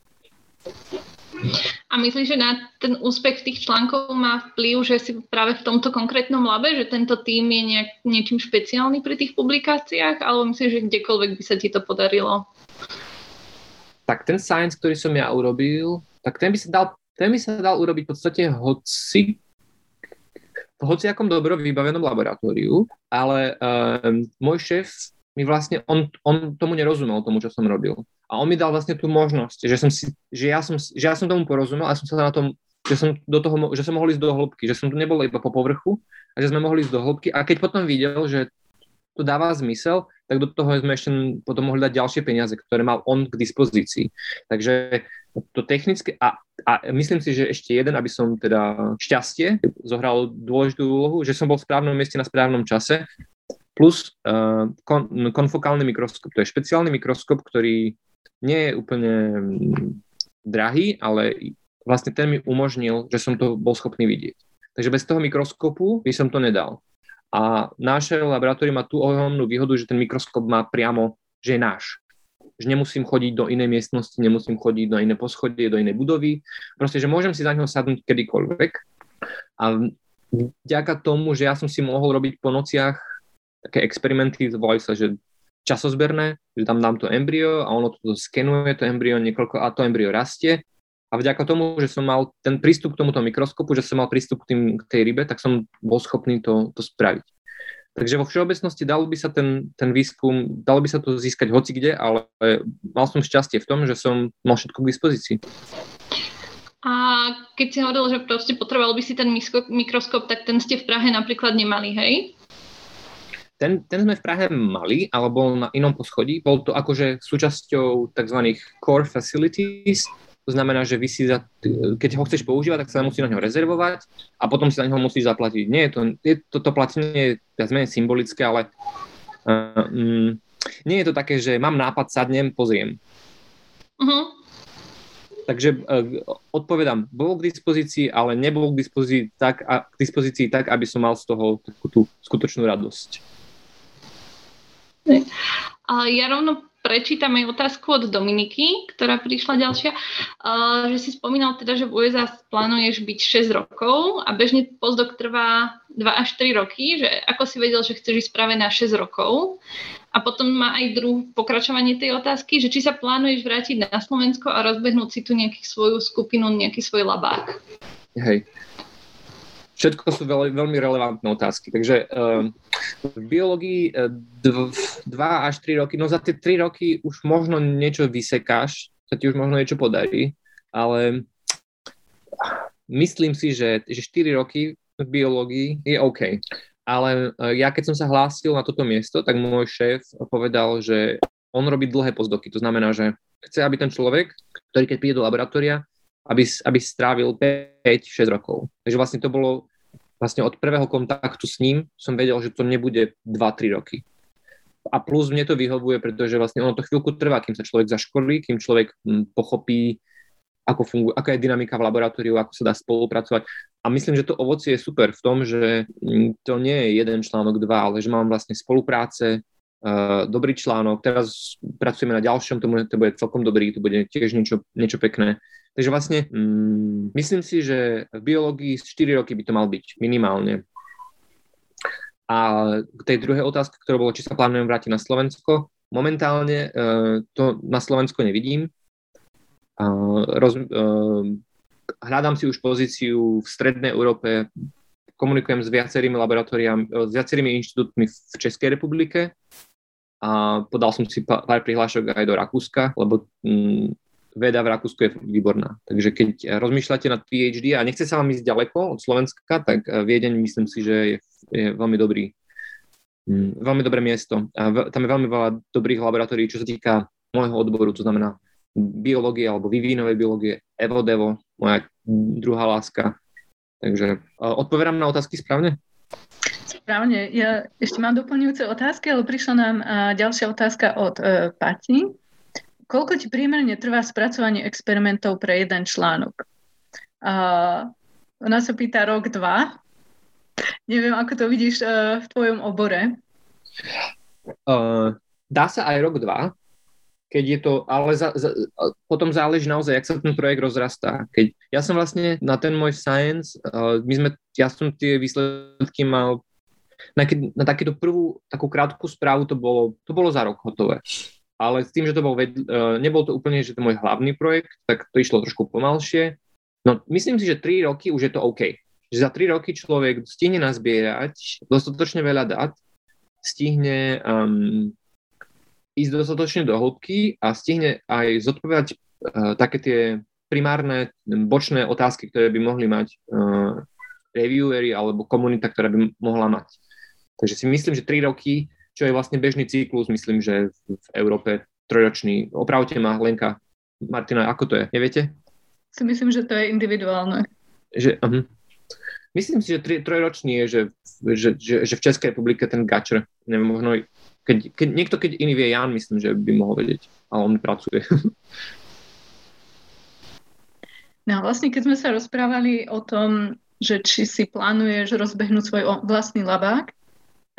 A myslíš, že na ten úspech tých článkov má vplyv, že si práve v tomto konkrétnom labe, že tento tým je nejak, niečím špeciálny pri tých publikáciách, alebo myslíš, že kdekoľvek by sa ti to podarilo? Tak ten science, ktorý som ja urobil, tak ten by sa dal, ten by sa dal urobiť v podstate hoci v hociakom dobro vybavenom laboratóriu, ale um, môj šéf mi vlastne, on, on tomu nerozumel, tomu, čo som robil. A on mi dal vlastne tú možnosť, že, som si, že, ja, som, že ja som tomu porozumel a som sa na tom, že som, do toho, že som mohol ísť do hĺbky, že som tu nebol iba po povrchu a že sme mohli ísť do hĺbky. A keď potom videl, že to dáva zmysel, tak do toho sme ešte potom mohli dať ďalšie peniaze, ktoré mal on k dispozícii. Takže to technické, a, a myslím si, že ešte jeden, aby som teda šťastie zohral dôležitú úlohu, že som bol v správnom mieste na správnom čase, plus uh, kon, konfokálny mikroskop. To je špeciálny mikroskop, ktorý nie je úplne mm, drahý, ale vlastne ten mi umožnil, že som to bol schopný vidieť. Takže bez toho mikroskopu by som to nedal. A naše laboratórium má tú ohromnú výhodu, že ten mikroskop má priamo, že je náš. Že nemusím chodiť do inej miestnosti, nemusím chodiť do inej poschodie, do inej budovy. Proste, že môžem si za neho sadnúť kedykoľvek. A vďaka tomu, že ja som si mohol robiť po nociach také experimenty, volajú sa, že časozberné, že tam dám to embryo a ono to skenuje to embryo niekoľko a to embryo rastie. A vďaka tomu, že som mal ten prístup k tomuto mikroskopu, že som mal prístup k, tým, k tej rybe, tak som bol schopný to, to spraviť. Takže vo všeobecnosti dalo by sa ten, ten výskum, dalo by sa to získať hoci kde, ale mal som šťastie v tom, že som mal všetko k dispozícii. A keď si hovoril, že proste potreboval by si ten mikroskop, tak ten ste v Prahe napríklad nemali, hej? Ten, ten sme v Prahe mali, ale bol na inom poschodí. Bol to akože súčasťou tzv. core facilities, to znamená, že vy si za, keď ho chceš používať, tak sa musí na ňo rezervovať a potom si na ňo musíš zaplatiť. Nie, je to, je, toto platenie je viac menej symbolické, ale uh, um, nie je to také, že mám nápad, sadnem, pozriem. Uh-huh. Takže uh, odpovedám, bol k dispozícii, ale nebol k dispozícii tak, a, k dispozícii tak, aby som mal z toho takú tú skutočnú radosť. Ja rovno prečítam aj otázku od Dominiky, ktorá prišla ďalšia, že si spomínal teda, že v USA plánuješ byť 6 rokov a bežne postdoc trvá 2 až 3 roky, že ako si vedel, že chceš ísť práve na 6 rokov. A potom má aj druhú pokračovanie tej otázky, že či sa plánuješ vrátiť na Slovensko a rozbehnúť si tu nejakú svoju skupinu, nejaký svoj labák. Hej, všetko sú veľ, veľmi relevantné otázky. Takže uh, v biológii uh, dva až tri roky, no za tie tri roky už možno niečo vysekáš, sa ti už možno niečo podarí, ale myslím si, že, že 4 roky v biológii je OK. Ale uh, ja keď som sa hlásil na toto miesto, tak môj šéf povedal, že on robí dlhé pozdoky. To znamená, že chce, aby ten človek, ktorý keď príde do laboratória, aby, aby strávil 5-6 rokov. Takže vlastne to bolo vlastne od prvého kontaktu s ním som vedel, že to nebude 2-3 roky. A plus mne to vyhovuje, pretože vlastne ono to chvíľku trvá, kým sa človek zaškolí, kým človek hm, pochopí, ako funguje, aká je dynamika v laboratóriu, ako sa dá spolupracovať. A myslím, že to ovocie je super v tom, že hm, to nie je jeden článok, dva, ale že mám vlastne spolupráce, uh, dobrý článok, teraz pracujeme na ďalšom, to bude, to bude celkom dobrý, to bude tiež niečo, niečo pekné. Takže vlastne mm, myslím si, že v biológii 4 roky by to mal byť minimálne. A k tej druhej otázke, ktorá bolo, či sa plánujem vrátiť na Slovensko, momentálne uh, to na Slovensko nevidím. Uh, roz, uh, hľadám si už pozíciu v strednej Európe, komunikujem s viacerými laboratóriami, s viacerými inštitútmi v Českej republike a podal som si pár prihlášok aj do Rakúska, lebo mm, veda v Rakúsku je výborná. Takže keď rozmýšľate nad PhD a nechce sa vám ísť ďaleko od Slovenska, tak eh, Viedeň myslím si, že je, je veľmi dobrý. Mm, veľmi dobré miesto. A tam je veľmi veľa dobrých laboratórií, čo sa týka môjho odboru, to znamená biológie alebo vývinovej biológie, Evo Devo, moja druhá láska. Takže uh, odpovedám na otázky správne? Správne. Ja ešte mám doplňujúce otázky, ale prišla nám uh, ďalšia otázka od uh, Pati. Koľko ti prímerne trvá spracovanie experimentov pre jeden článok? Uh, ona sa pýta rok, dva. Neviem, ako to vidíš uh, v tvojom obore. Uh, dá sa aj rok, dva, keď je to, ale za, za, potom záleží naozaj, jak sa ten projekt rozrastá. Keď ja som vlastne na ten môj science, uh, my sme, ja som tie výsledky mal na, na takúto prvú, takú krátku správu to bolo, to bolo za rok hotové. Ale s tým, že to bol, uh, nebol to úplne, že to môj hlavný projekt, tak to išlo trošku pomalšie. No, myslím si, že 3 roky už je to OK. Že za 3 roky človek stihne nazbierať dostatočne veľa dát, stihne um, ísť dostatočne do hĺbky a stihne aj zodpovedať uh, také tie primárne bočné otázky, ktoré by mohli mať uh, reviewery alebo komunita, ktorá by mohla mať. Takže si myslím, že 3 roky, čo je vlastne bežný cyklus, myslím, že v, Európe trojročný. Opravte ma, Lenka, Martina, ako to je? Neviete? Si myslím, že to je individuálne. Že, uh-huh. Myslím si, že tri, trojročný je, že, že, že, že v Českej republike ten gačer, neviem, možno, keď, keď, niekto keď iný vie, Jan myslím, že by mohol vedieť, ale on pracuje. No vlastne, keď sme sa rozprávali o tom, že či si plánuješ rozbehnúť svoj vlastný labák,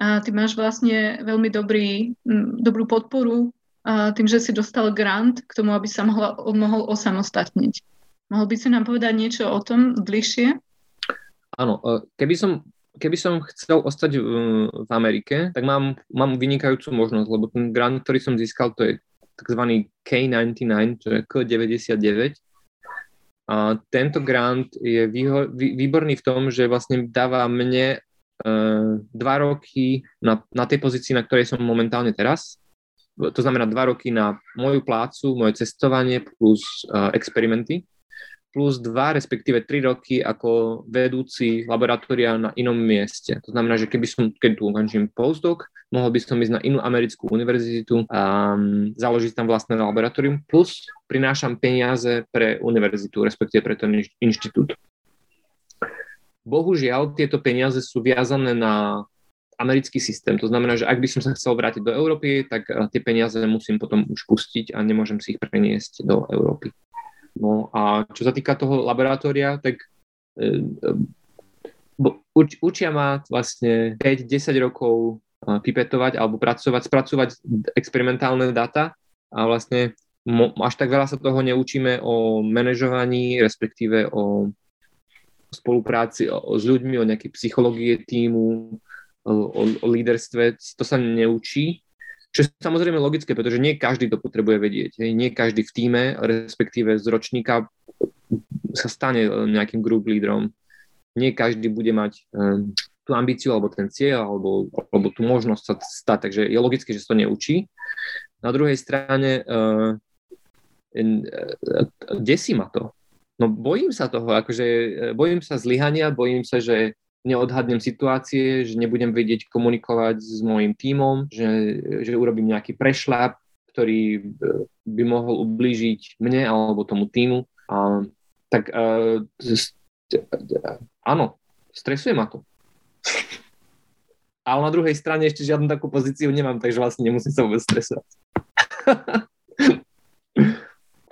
a ty máš vlastne veľmi dobrý, dobrú podporu a tým, že si dostal grant k tomu, aby sa mohla, mohol osamostatniť. Mohol by si nám povedať niečo o tom bližšie? Áno, e, keby som, keby som chcel ostať v, v Amerike, tak mám, mám vynikajúcu možnosť, lebo ten grant, ktorý som získal, to je tzv. K99, čo je K99. A tento grant je výho, vý, výborný v tom, že vlastne dáva mne dva roky na, na tej pozícii, na ktorej som momentálne teraz. To znamená dva roky na moju plácu, moje cestovanie plus uh, experimenty plus dva, respektíve tri roky ako vedúci laboratória na inom mieste. To znamená, že keby som, keď tu ukončím postdoc, mohol by som ísť na inú americkú univerzitu a um, založiť tam vlastné laboratórium, plus prinášam peniaze pre univerzitu, respektíve pre ten inštitút. Bohužiaľ, tieto peniaze sú viazané na americký systém. To znamená, že ak by som sa chcel vrátiť do Európy, tak uh, tie peniaze musím potom už pustiť a nemôžem si ich preniesť do Európy. No a čo sa týka toho laboratória, tak e, e, uč, učia ma vlastne 5-10 rokov pipetovať alebo pracovať, spracovať experimentálne data a vlastne až tak veľa sa toho neučíme o manažovaní, respektíve o spolupráci s ľuďmi, o nejakej psychológie týmu, o, o, líderstve, to sa neučí. Čo je samozrejme logické, pretože nie každý to potrebuje vedieť. Nie každý v týme, respektíve z ročníka sa stane nejakým group lídrom. Nie každý bude mať um, tú ambíciu alebo ten cieľ alebo, alebo tú možnosť sa stať, takže je logické, že sa to neučí. Na druhej strane uh, desí ma to. No bojím sa toho, akože bojím sa zlyhania, bojím sa, že neodhadnem situácie, že nebudem vedieť komunikovať s môjim tímom, že, že urobím nejaký prešlap, ktorý e, by mohol ublížiť mne alebo tomu týmu. A, tak áno, stresuje ma to. Ale na druhej strane ešte žiadnu takú pozíciu nemám, takže vlastne nemusím sa vôbec stresovať.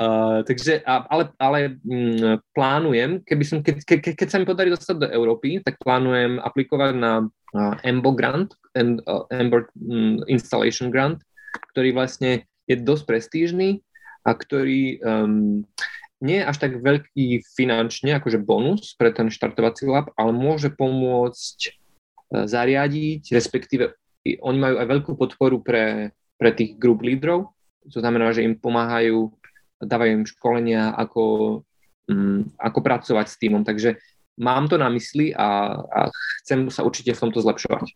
Uh, takže, ale, ale mm, plánujem, keby som, ke, ke, keď sa mi podarí dostať do Európy, tak plánujem aplikovať na uh, grant, and, uh, um, Installation grant, ktorý vlastne je dosť prestížny a ktorý um, nie je až tak veľký finančne, akože bonus pre ten štartovací lab, ale môže pomôcť uh, zariadiť, respektíve oni majú aj veľkú podporu pre, pre tých group lídrov, to znamená, že im pomáhajú dávajú im školenia, ako, um, ako pracovať s týmom. Takže mám to na mysli a, a chcem sa určite v tomto zlepšovať.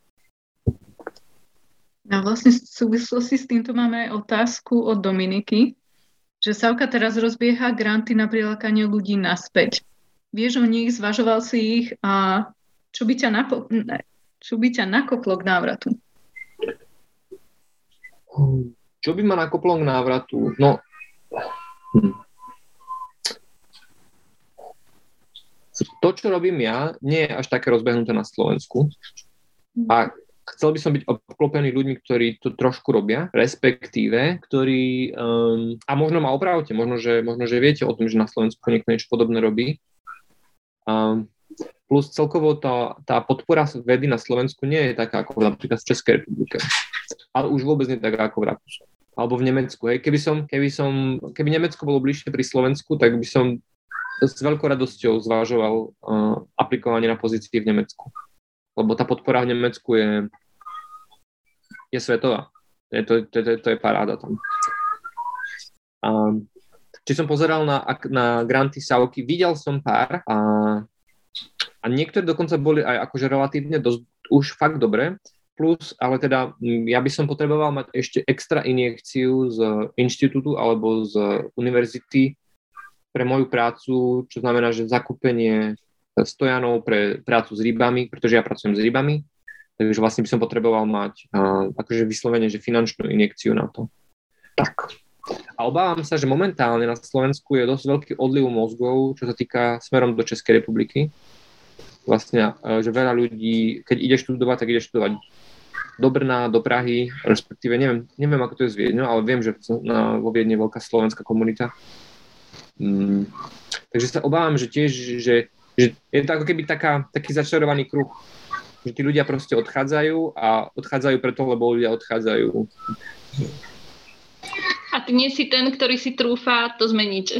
A vlastne v súvislosti s týmto máme otázku od Dominiky, že Savka teraz rozbieha granty na prilákanie ľudí naspäť. Vieš o nich, zvažoval si ich a čo by ťa, napo- čo by ťa nakoplo k návratu? Čo by ma nakoplo k návratu? No, Hm. To, čo robím ja, nie je až také rozbehnuté na Slovensku. A chcel by som byť obklopený ľuďmi, ktorí to trošku robia, respektíve, ktorí, um, a možno ma opravte, možno že, možno, že viete o tom, že na Slovensku niekto niečo podobné robí. Um, Plus celkovo tá, tá podpora vedy na Slovensku nie je taká ako napríklad v Českej republike. Ale už vôbec nie taká ako v Rakúsku. Alebo v Nemecku. Hej. Keby, som, keby, som, keby Nemecko bolo bližšie pri Slovensku, tak by som s veľkou radosťou zvážoval uh, aplikovanie na pozícii v Nemecku. Lebo tá podpora v Nemecku je, je svetová. Je to, to, to, to je paráda tam. Um, či som pozeral na, na granty Sauky, videl som pár a a niektoré dokonca boli aj akože relatívne dosť, už fakt dobre, plus, ale teda ja by som potreboval mať ešte extra injekciu z inštitútu alebo z univerzity pre moju prácu, čo znamená, že zakúpenie stojanov pre prácu s rybami, pretože ja pracujem s rybami, takže vlastne by som potreboval mať uh, akože vyslovene, že finančnú injekciu na to. Tak. A obávam sa, že momentálne na Slovensku je dosť veľký odliv mozgov, čo sa týka smerom do Českej republiky vlastne, že veľa ľudí, keď ide študovať, tak ide študovať do Brna, do Prahy, respektíve neviem, neviem ako to je z Viedňu, ale viem, že vo Viedne je veľká slovenská komunita. Mm. Takže sa obávam, že tiež, že, že je to ako keby taká, taký začarovaný kruh, že tí ľudia proste odchádzajú a odchádzajú preto, lebo ľudia odchádzajú. A ty nie si ten, ktorý si trúfa to zmeniť.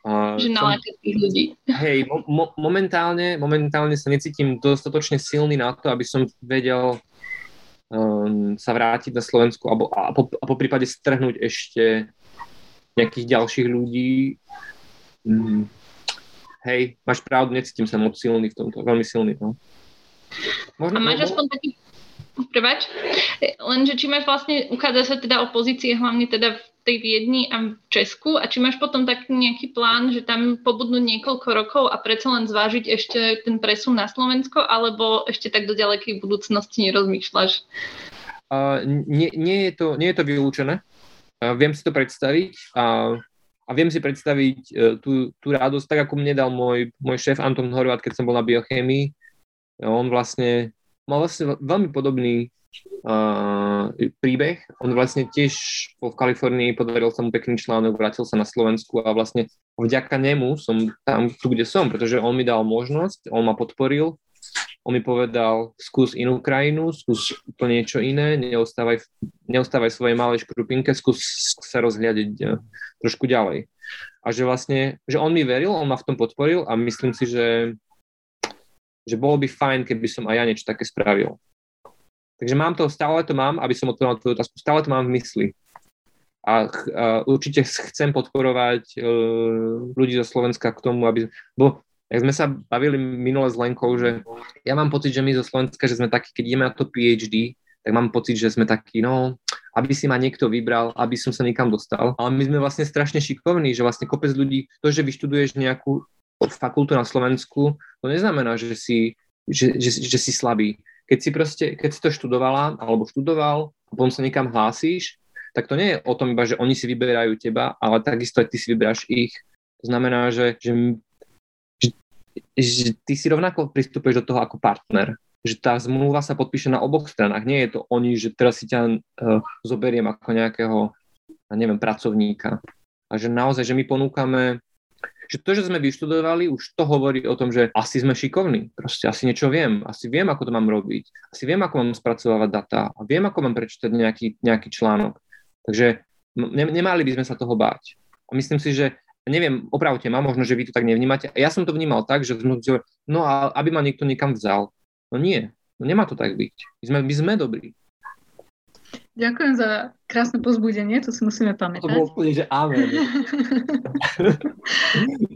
Uh, že nalákať tých ľudí. Hej, mo- mo- momentálne, momentálne sa necítim dostatočne silný na to, aby som vedel um, sa vrátiť na Slovensku alebo, a, po, a po prípade strhnúť ešte nejakých ďalších ľudí. Mm, hej, máš pravdu, necítim sa moc silný v tomto, veľmi silný. No. Možno, a máš aspoň taký Prebač, lenže či máš vlastne, uchádza sa teda o pozície hlavne teda v tej Viedni a v Česku a či máš potom taký nejaký plán, že tam pobudnúť niekoľko rokov a predsa len zvážiť ešte ten presun na Slovensko, alebo ešte tak do ďalekej budúcnosti nerozmýšľaš? Uh, nie, nie, je to, nie je to vylúčené. Uh, viem si to predstaviť a, a viem si predstaviť uh, tú, tú radosť, tak ako mne dal môj, môj šéf Anton Horvat, keď som bol na biochémii. On vlastne mal vlastne veľmi podobný uh, príbeh. On vlastne tiež bol v Kalifornii, podaril sa mu pekný článok, vrátil sa na Slovensku a vlastne vďaka nemu som tam tu, kde som, pretože on mi dal možnosť, on ma podporil, on mi povedal, skús inú krajinu, skús úplne niečo iné, neostávaj, neostávaj svojej malej škrupinke, skús sa rozhľadiť uh, trošku ďalej. A že vlastne, že on mi veril, on ma v tom podporil a myslím si, že že bolo by fajn, keby som aj ja niečo také spravil. Takže mám to, stále to mám, aby som odpovedal tvoju otázku, stále to mám v mysli. A, a určite chcem podporovať uh, ľudí zo Slovenska k tomu, aby... Bo, jak sme sa bavili minule s Lenkou, že ja mám pocit, že my zo Slovenska, že sme takí, keď ideme na to PhD, tak mám pocit, že sme takí, no, aby si ma niekto vybral, aby som sa niekam dostal. Ale my sme vlastne strašne šikovní, že vlastne kopec ľudí, to, že vyštuduješ nejakú fakultu na Slovensku, to neznamená, že si, že, že, že si slabý. Keď si proste, keď si to študovala alebo študoval a potom sa niekam hlásíš, tak to nie je o tom iba, že oni si vyberajú teba, ale takisto aj ty si vyberáš ich. To znamená, že, že, že, ty si rovnako pristupuješ do toho ako partner. Že tá zmluva sa podpíše na oboch stranách. Nie je to oni, že teraz si ťa uh, zoberiem ako nejakého, ja neviem, pracovníka. A že naozaj, že my ponúkame že to, že sme vyštudovali, už to hovorí o tom, že asi sme šikovní, proste asi niečo viem, asi viem, ako to mám robiť, asi viem, ako mám spracovávať data a viem, ako mám prečítať nejaký, nejaký článok. Takže ne, nemali by sme sa toho báť. A myslím si, že neviem, opravte ma, možno, že vy to tak nevnímate. Ja som to vnímal tak, že no a aby ma niekto niekam vzal. No nie, no nemá to tak byť. My sme, my sme dobrí. Ďakujem za krásne pozbudenie, to si musíme pamätať. To bolo úplne, že amen.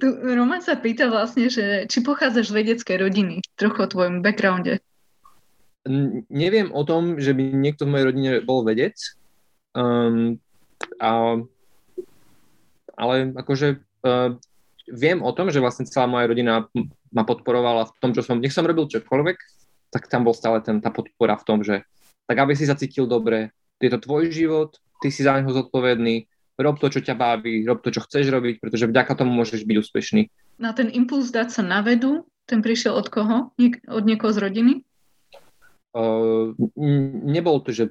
tu Roman sa pýta vlastne, že či pochádzaš z vedeckej rodiny, trochu o tvojom backgrounde. N- neviem o tom, že by niekto v mojej rodine bol vedec, um, a, ale akože uh, viem o tom, že vlastne celá moja rodina ma podporovala v tom, čo som, nech som robil čokoľvek, tak tam bol stále ten, tá podpora v tom, že tak aby si sa cítil dobre, je to tvoj život, ty si za neho zodpovedný, rob to, čo ťa baví, rob to, čo chceš robiť, pretože vďaka tomu môžeš byť úspešný. Na ten impuls dať sa na vedu, ten prišiel od koho? Nie, od niekoho z rodiny? Uh, nebol to, že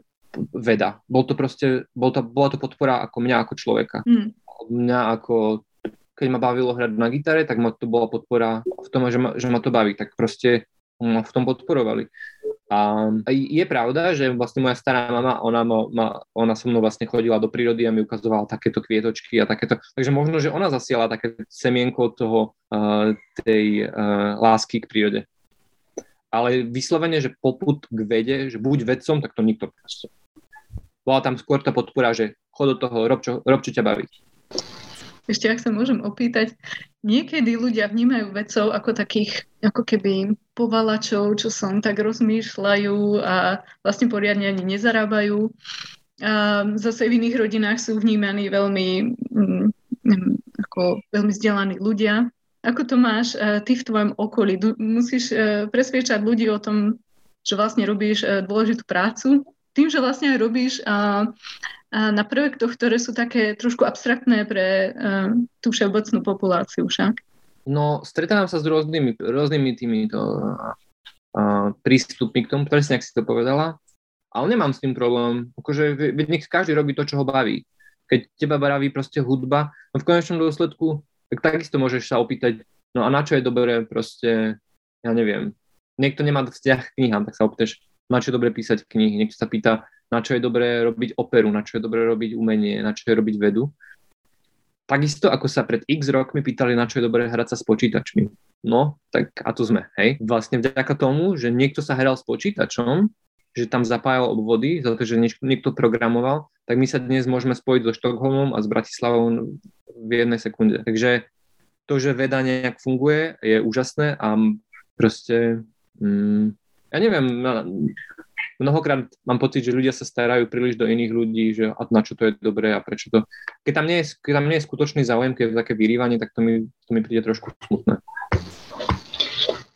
veda. Bol to proste, bol to, bola to podpora ako mňa ako človeka. Mm. Mňa ako keď ma bavilo hrať na gitare, tak ma to bola podpora v tom, že ma, že ma to baví. Tak proste ma v tom podporovali. A je pravda, že vlastne moja stará mama, ona, ma, ona so mnou vlastne chodila do prírody a mi ukazovala takéto kvietočky a takéto. Takže možno, že ona zasiela také semienko toho, uh, tej uh, lásky k prírode. Ale vyslovene, že poput k vede, že buď vedcom, tak to nikto. Bola tam skôr tá podpora, že chod do toho, rob čo, rob, čo ťa baví. Ešte ak sa môžem opýtať, niekedy ľudia vnímajú vedcov ako takých, ako keby povalačov, čo som tak rozmýšľajú a vlastne poriadne ani nezarábajú. A zase v iných rodinách sú vnímaní veľmi, mm, ako veľmi vzdelaní ľudia. Ako to máš uh, ty v tvojom okolí? Musíš uh, presviečať ľudí o tom, že vlastne robíš uh, dôležitú prácu tým, že vlastne robíš a, a na projektoch, ktoré sú také trošku abstraktné pre a, tú všeobecnú populáciu však. No, stretávam sa s rôznymi, rôznymi týmito a, prístupmi k tomu, presne ak si to povedala, ale nemám s tým problém. Akože, nech každý robí to, čo ho baví. Keď teba baví proste hudba, no v konečnom dôsledku, tak takisto môžeš sa opýtať, no a na čo je dobré proste, ja neviem, niekto nemá vzťah k knihám, tak sa opýtaš, na čo je dobre písať knihy. Niekto sa pýta, na čo je dobré robiť operu, na čo je dobré robiť umenie, na čo je robiť vedu. Takisto ako sa pred x rokmi pýtali, na čo je dobré hrať sa s počítačmi. No, tak a tu sme, hej. Vlastne vďaka tomu, že niekto sa hral s počítačom, že tam zapájal obvody, za to, že niekto programoval, tak my sa dnes môžeme spojiť so Štokholmom a s Bratislavou v jednej sekunde. Takže to, že veda nejak funguje, je úžasné a proste mm, ja neviem, mnohokrát mám pocit, že ľudia sa starajú príliš do iných ľudí, že a na čo to je dobré a prečo to... Keď tam nie je, keď tam nie je skutočný záujem, keď je také vyrývanie, tak to mi, to mi príde trošku smutné.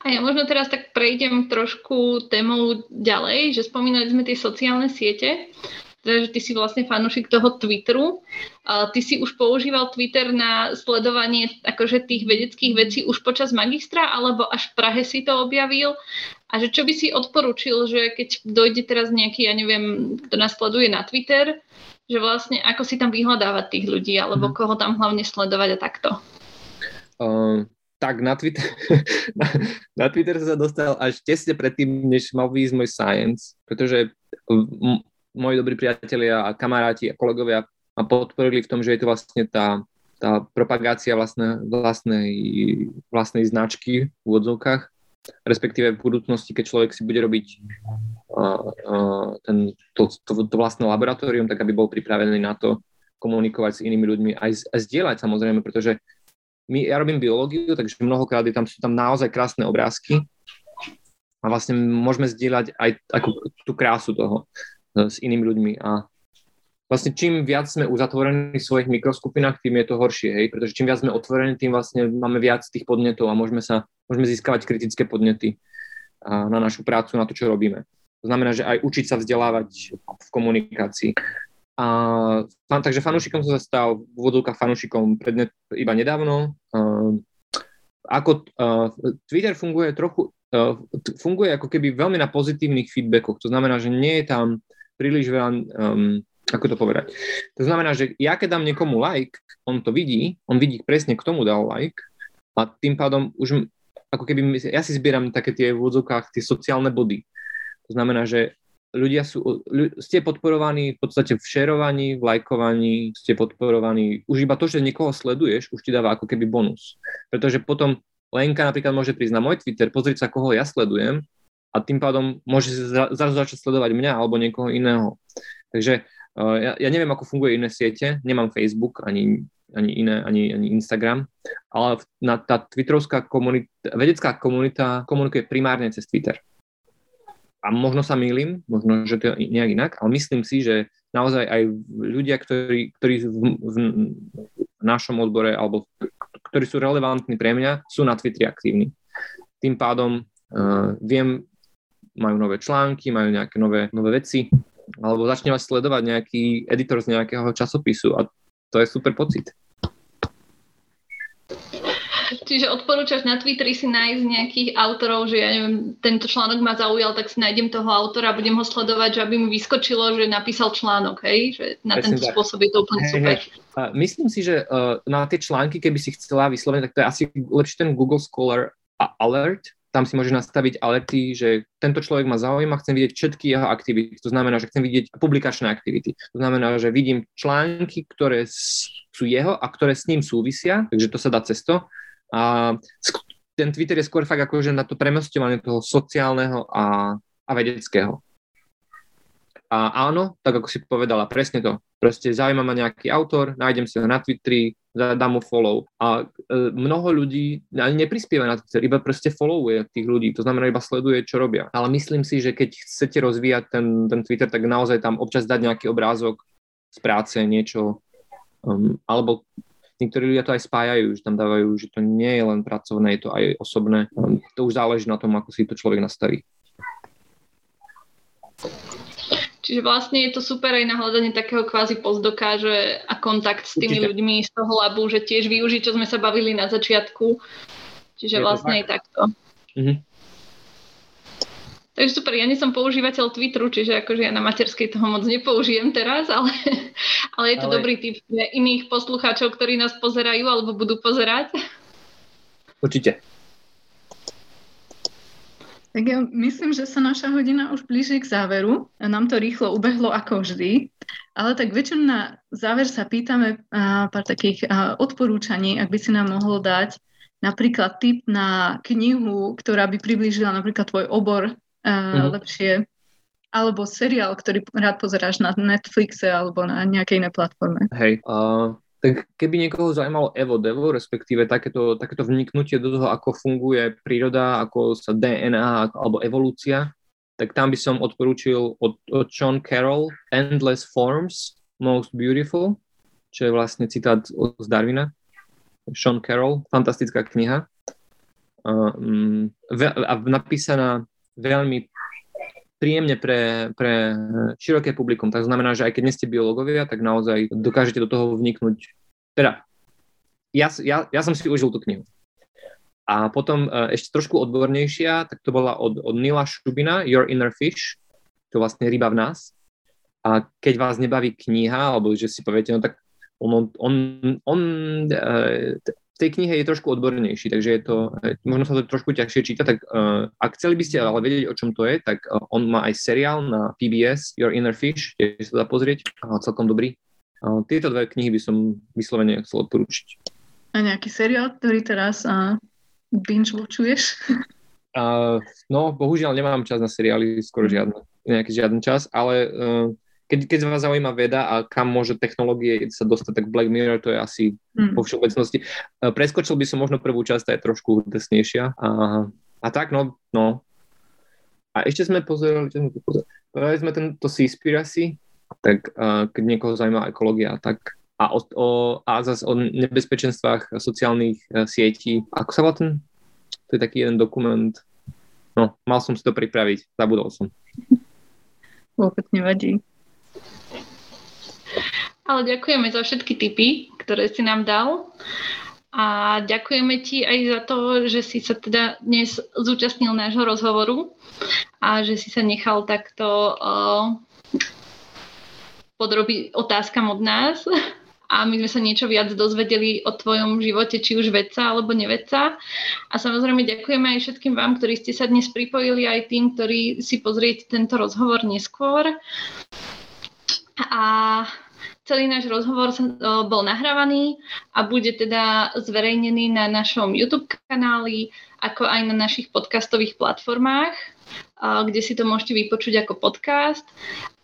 A ja možno teraz tak prejdem trošku témou ďalej, že spomínali sme tie sociálne siete že ty si vlastne fanúšik toho Twitteru. Ty si už používal Twitter na sledovanie akože tých vedeckých vecí už počas magistra, alebo až v Prahe si to objavil? A že čo by si odporúčil, že keď dojde teraz nejaký, ja neviem, kto nás sleduje na Twitter, že vlastne ako si tam vyhľadávať tých ľudí, alebo mm. koho tam hlavne sledovať a takto? Uh, tak na Twitter, na, na Twitter sa dostal až tesne predtým, než mal výjsť môj science, pretože moji dobrí priatelia a kamaráti a kolegovia ma podporili v tom, že je to vlastne tá, tá propagácia vlastne, vlastnej, vlastnej značky v úvodzovkách, respektíve v budúcnosti, keď človek si bude robiť uh, uh, ten, to, to, to vlastné laboratórium, tak aby bol pripravený na to komunikovať s inými ľuďmi, aj, aj zdieľať samozrejme, pretože my, ja robím biológiu, takže mnohokrát je tam, sú tam naozaj krásne obrázky a vlastne môžeme zdieľať aj ako tú krásu toho. E, s inými ľuďmi a vlastne čím viac sme uzatvorení v svojich mikroskupinách, tým je to horšie, hej, pretože čím viac sme otvorení, tým vlastne máme viac tých podnetov a môžeme sa, môžeme získavať kritické podnety na našu prácu, na to, čo robíme. To znamená, že aj učiť sa vzdelávať v komunikácii. A, takže fanúšikom som sa stal v vodovkách fanúšikom prednet iba nedávno. A, ako a, Twitter funguje trochu, funguje ako keby veľmi na pozitívnych feedbackoch. To znamená, že nie je tam príliš veľa, um, ako to povedať. To znamená, že ja keď dám niekomu like, on to vidí, on vidí presne, k tomu dal like a tým pádom už ako keby, ja si zbieram také tie v úvodzovkách, tie sociálne body. To znamená, že ľudia sú, ľu, ste podporovaní v podstate v šerovaní, v lajkovaní, ste podporovaní, už iba to, že niekoho sleduješ, už ti dáva ako keby bonus. Pretože potom Lenka napríklad môže prísť na môj Twitter, pozrieť sa, koho ja sledujem a tým pádom môže zrazu začať sledovať mňa alebo niekoho iného. Takže uh, ja, ja neviem, ako funguje iné siete, nemám Facebook ani, ani iné, ani, ani Instagram, ale na, tá twitterovská komunita, vedecká komunita komunikuje primárne cez Twitter. A možno sa mýlim, možno, že to je nejak inak, ale myslím si, že naozaj aj ľudia, ktorí, ktorí v, v, v našom odbore alebo ktorí sú relevantní pre mňa, sú na Twitteri aktívni. Tým pádom uh, viem majú nové články, majú nejaké nové, nové veci, alebo začne vás sledovať nejaký editor z nejakého časopisu a to je super pocit. Čiže odporúčaš na Twitteri si nájsť nejakých autorov, že ja neviem, tento článok ma zaujal, tak si nájdem toho autora a budem ho sledovať, že aby mi vyskočilo, že napísal článok, hej? Že na Presne tento tak. spôsob je to úplne hey, super. Hey. Uh, myslím si, že uh, na tie články, keby si chcela vysloviť, tak to je asi lepšie ten Google Scholar Alert, tam si môžeš nastaviť alerty, že tento človek ma zaujíma, chcem vidieť všetky jeho aktivity. To znamená, že chcem vidieť publikačné aktivity. To znamená, že vidím články, ktoré sú jeho a ktoré s ním súvisia, takže to sa dá cez to. A ten Twitter je skôr fakt akože na to premostovanie toho sociálneho a, a vedeckého. A áno, tak ako si povedala, presne to. Proste zaujíma ma nejaký autor, nájdem si ho na Twitteri, dám mu follow. A e, mnoho ľudí ani neprispieva na Twitter, iba proste followuje tých ľudí, to znamená iba sleduje, čo robia. Ale myslím si, že keď chcete rozvíjať ten, ten Twitter, tak naozaj tam občas dať nejaký obrázok z práce, niečo, um, alebo Niektorí ľudia to aj spájajú, že tam dávajú, že to nie je len pracovné, je to aj osobné. Ehm, to už záleží na tom, ako si to človek nastaví. Čiže vlastne je to super aj na hľadanie takého kvázi pozdoka, že a kontakt s tými Určite. ľuďmi z toho labu, že tiež využiť, čo sme sa bavili na začiatku. Čiže je vlastne tak. je takto. Mm-hmm. Takže super, ja nie som používateľ Twitteru, čiže akože ja na materskej toho moc nepoužijem teraz, ale, ale je to ale... dobrý tip pre iných poslucháčov, ktorí nás pozerajú alebo budú pozerať. Určite. Tak ja myslím, že sa naša hodina už blíži k záveru. Nám to rýchlo ubehlo ako vždy. Ale tak väčšinou na záver sa pýtame pár takých odporúčaní, ak by si nám mohol dať napríklad tip na knihu, ktorá by priblížila napríklad tvoj obor uh, lepšie. Alebo seriál, ktorý rád pozeráš na Netflixe alebo na nejakej inej platforme. Hej, uh, tak keby niekoho zaujímalo Evo Devo, respektíve takéto, takéto vniknutie do toho, ako funguje príroda, ako sa DNA alebo evolúcia, tak tam by som odporúčil od, od John Carroll Endless Forms, Most Beautiful, čo je vlastne citát z Darwina. Sean Carroll, fantastická kniha. Uh, um, a napísaná veľmi príjemne pre, pre široké publikum. To znamená, že aj keď nie ste biológovia, tak naozaj dokážete do toho vniknúť. Teda, ja, ja, ja som si užil tú knihu. A potom e, ešte trošku odbornejšia, tak to bola od, od Nila Šubina, Your Inner Fish, to vlastne ryba v nás. A keď vás nebaví kniha, alebo že si poviete, no tak on, on, on, uh, v tej knihe je trošku odbornejší, takže je to, e, možno sa to trošku ťažšie číta, tak uh, ak chceli by ste ale vedieť, o čom to je, tak uh, on má aj seriál na PBS, Your Inner Fish, tiež sa dá pozrieť, uh, celkom dobrý. Uh, tieto dve knihy by som vyslovene chcel odporúčiť. A nejaký seriál, ktorý teraz uh, binge-watchuješ? Uh, no, bohužiaľ nemám čas na seriály, skoro žiadny, nejaký žiaden čas, ale uh, keď, keď vás zaujíma veda a kam môže technológie sa dostať, tak Black Mirror to je asi mm. po všeobecnosti. E, preskočil by som možno prvú časť, tá je trošku desnejšia. A, a tak, no, no. A ešte sme pozerali, čo sme tu pozerali? Pozerali sme tento Seaspiracy, tak uh, keď niekoho zaujíma ekológia, tak a, o, o, a zase o nebezpečenstvách sociálnych uh, sietí. Ako sa volá ten? To je taký jeden dokument. No, mal som si to pripraviť, zabudol som. Vôbec nevadí. Ale ďakujeme za všetky tipy, ktoré si nám dal. A ďakujeme ti aj za to, že si sa teda dnes zúčastnil nášho rozhovoru a že si sa nechal takto uh, podrobiť otázkam od nás a my sme sa niečo viac dozvedeli o tvojom živote, či už vedca alebo nevedca. A samozrejme ďakujeme aj všetkým vám, ktorí ste sa dnes pripojili, aj tým, ktorí si pozriete tento rozhovor neskôr. A celý náš rozhovor bol nahrávaný a bude teda zverejnený na našom YouTube kanáli, ako aj na našich podcastových platformách, kde si to môžete vypočuť ako podcast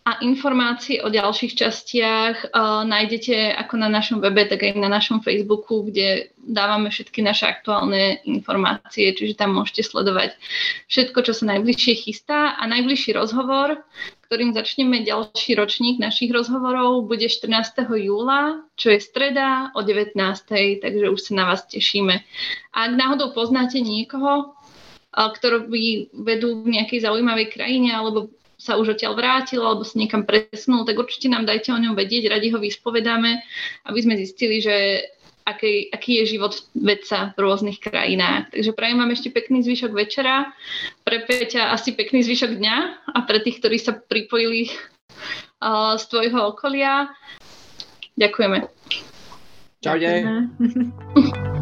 a informácie o ďalších častiach uh, nájdete ako na našom webe, tak aj na našom Facebooku, kde dávame všetky naše aktuálne informácie, čiže tam môžete sledovať všetko, čo sa najbližšie chystá a najbližší rozhovor, ktorým začneme ďalší ročník našich rozhovorov, bude 14. júla, čo je streda o 19. takže už sa na vás tešíme. A ak náhodou poznáte niekoho, ktorí vedú v nejakej zaujímavej krajine alebo sa už odtiaľ vrátil alebo sa niekam presunul, tak určite nám dajte o ňom vedieť, radi ho vyspovedáme, aby sme zistili, že aký, aký je život vedca v rôznych krajinách. Takže prajem vám ešte pekný zvyšok večera, pre Peťa asi pekný zvyšok dňa a pre tých, ktorí sa pripojili uh, z tvojho okolia. Ďakujeme. Čau,